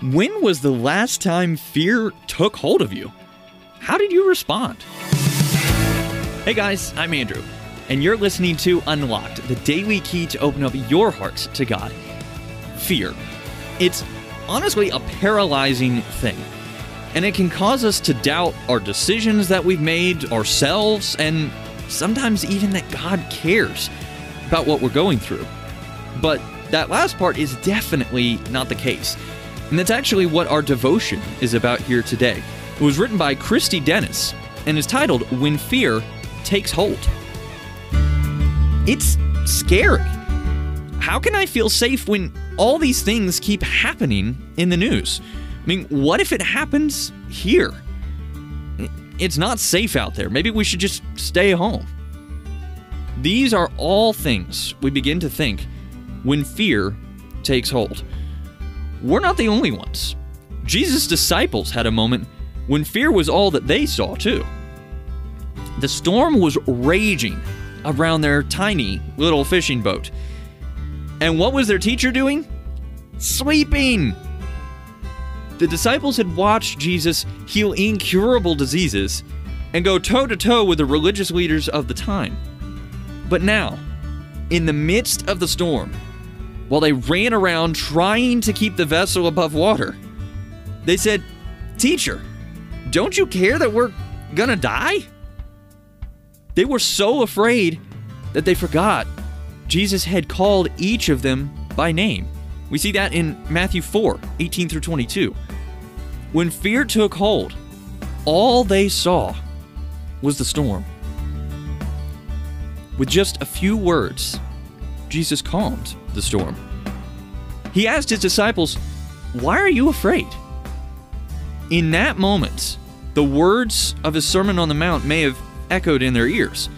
When was the last time fear took hold of you? How did you respond? Hey guys, I'm Andrew, and you're listening to Unlocked, the daily key to open up your heart to God. Fear. It's honestly a paralyzing thing, and it can cause us to doubt our decisions that we've made, ourselves, and sometimes even that God cares about what we're going through. But that last part is definitely not the case. And that's actually what our devotion is about here today. It was written by Christy Dennis and is titled When Fear Takes Hold. It's scary. How can I feel safe when all these things keep happening in the news? I mean, what if it happens here? It's not safe out there. Maybe we should just stay home. These are all things we begin to think when fear takes hold. We're not the only ones. Jesus' disciples had a moment when fear was all that they saw, too. The storm was raging around their tiny little fishing boat. And what was their teacher doing? Sleeping! The disciples had watched Jesus heal incurable diseases and go toe to toe with the religious leaders of the time. But now, in the midst of the storm, while they ran around trying to keep the vessel above water. They said, Teacher, don't you care that we're gonna die? They were so afraid that they forgot Jesus had called each of them by name. We see that in Matthew 4 18 through 22. When fear took hold, all they saw was the storm. With just a few words, Jesus calmed the storm. He asked his disciples, Why are you afraid? In that moment, the words of his Sermon on the Mount may have echoed in their ears.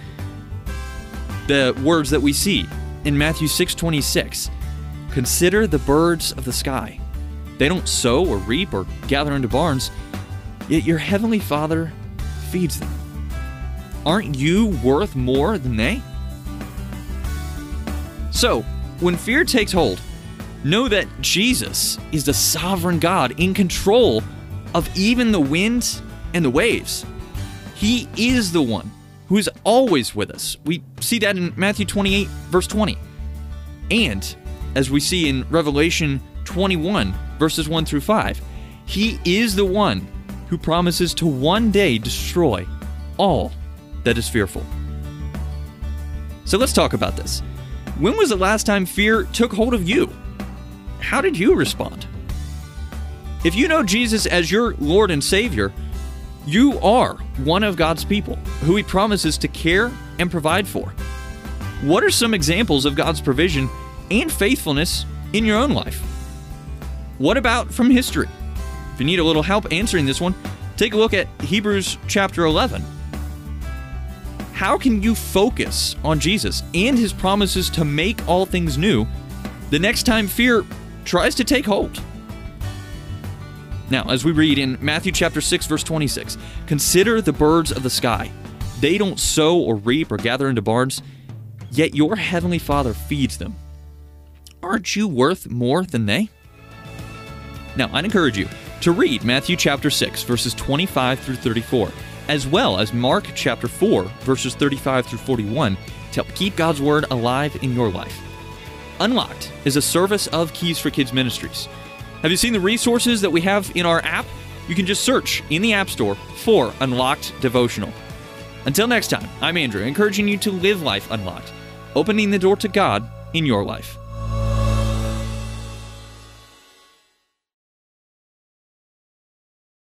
The words that we see in Matthew 6:26. Consider the birds of the sky. They don't sow or reap or gather into barns, yet your heavenly Father feeds them. Aren't you worth more than they? So, when fear takes hold, know that Jesus is the sovereign God in control of even the winds and the waves. He is the one who is always with us. We see that in Matthew 28, verse 20. And as we see in Revelation 21, verses 1 through 5, He is the one who promises to one day destroy all that is fearful. So let's talk about this. When was the last time fear took hold of you? How did you respond? If you know Jesus as your Lord and Savior, you are one of God's people who He promises to care and provide for. What are some examples of God's provision and faithfulness in your own life? What about from history? If you need a little help answering this one, take a look at Hebrews chapter 11. How can you focus on Jesus and his promises to make all things new the next time fear tries to take hold? Now, as we read in Matthew chapter 6 verse 26, consider the birds of the sky. They don't sow or reap or gather into barns, yet your heavenly Father feeds them. Aren't you worth more than they? Now, I'd encourage you to read Matthew chapter 6 verses 25 through 34 as well as Mark chapter 4, verses 35 through 41, to help keep God's Word alive in your life. Unlocked is a service of Keys for Kids Ministries. Have you seen the resources that we have in our app? You can just search in the App Store for Unlocked Devotional. Until next time, I'm Andrew, encouraging you to live life unlocked, opening the door to God in your life.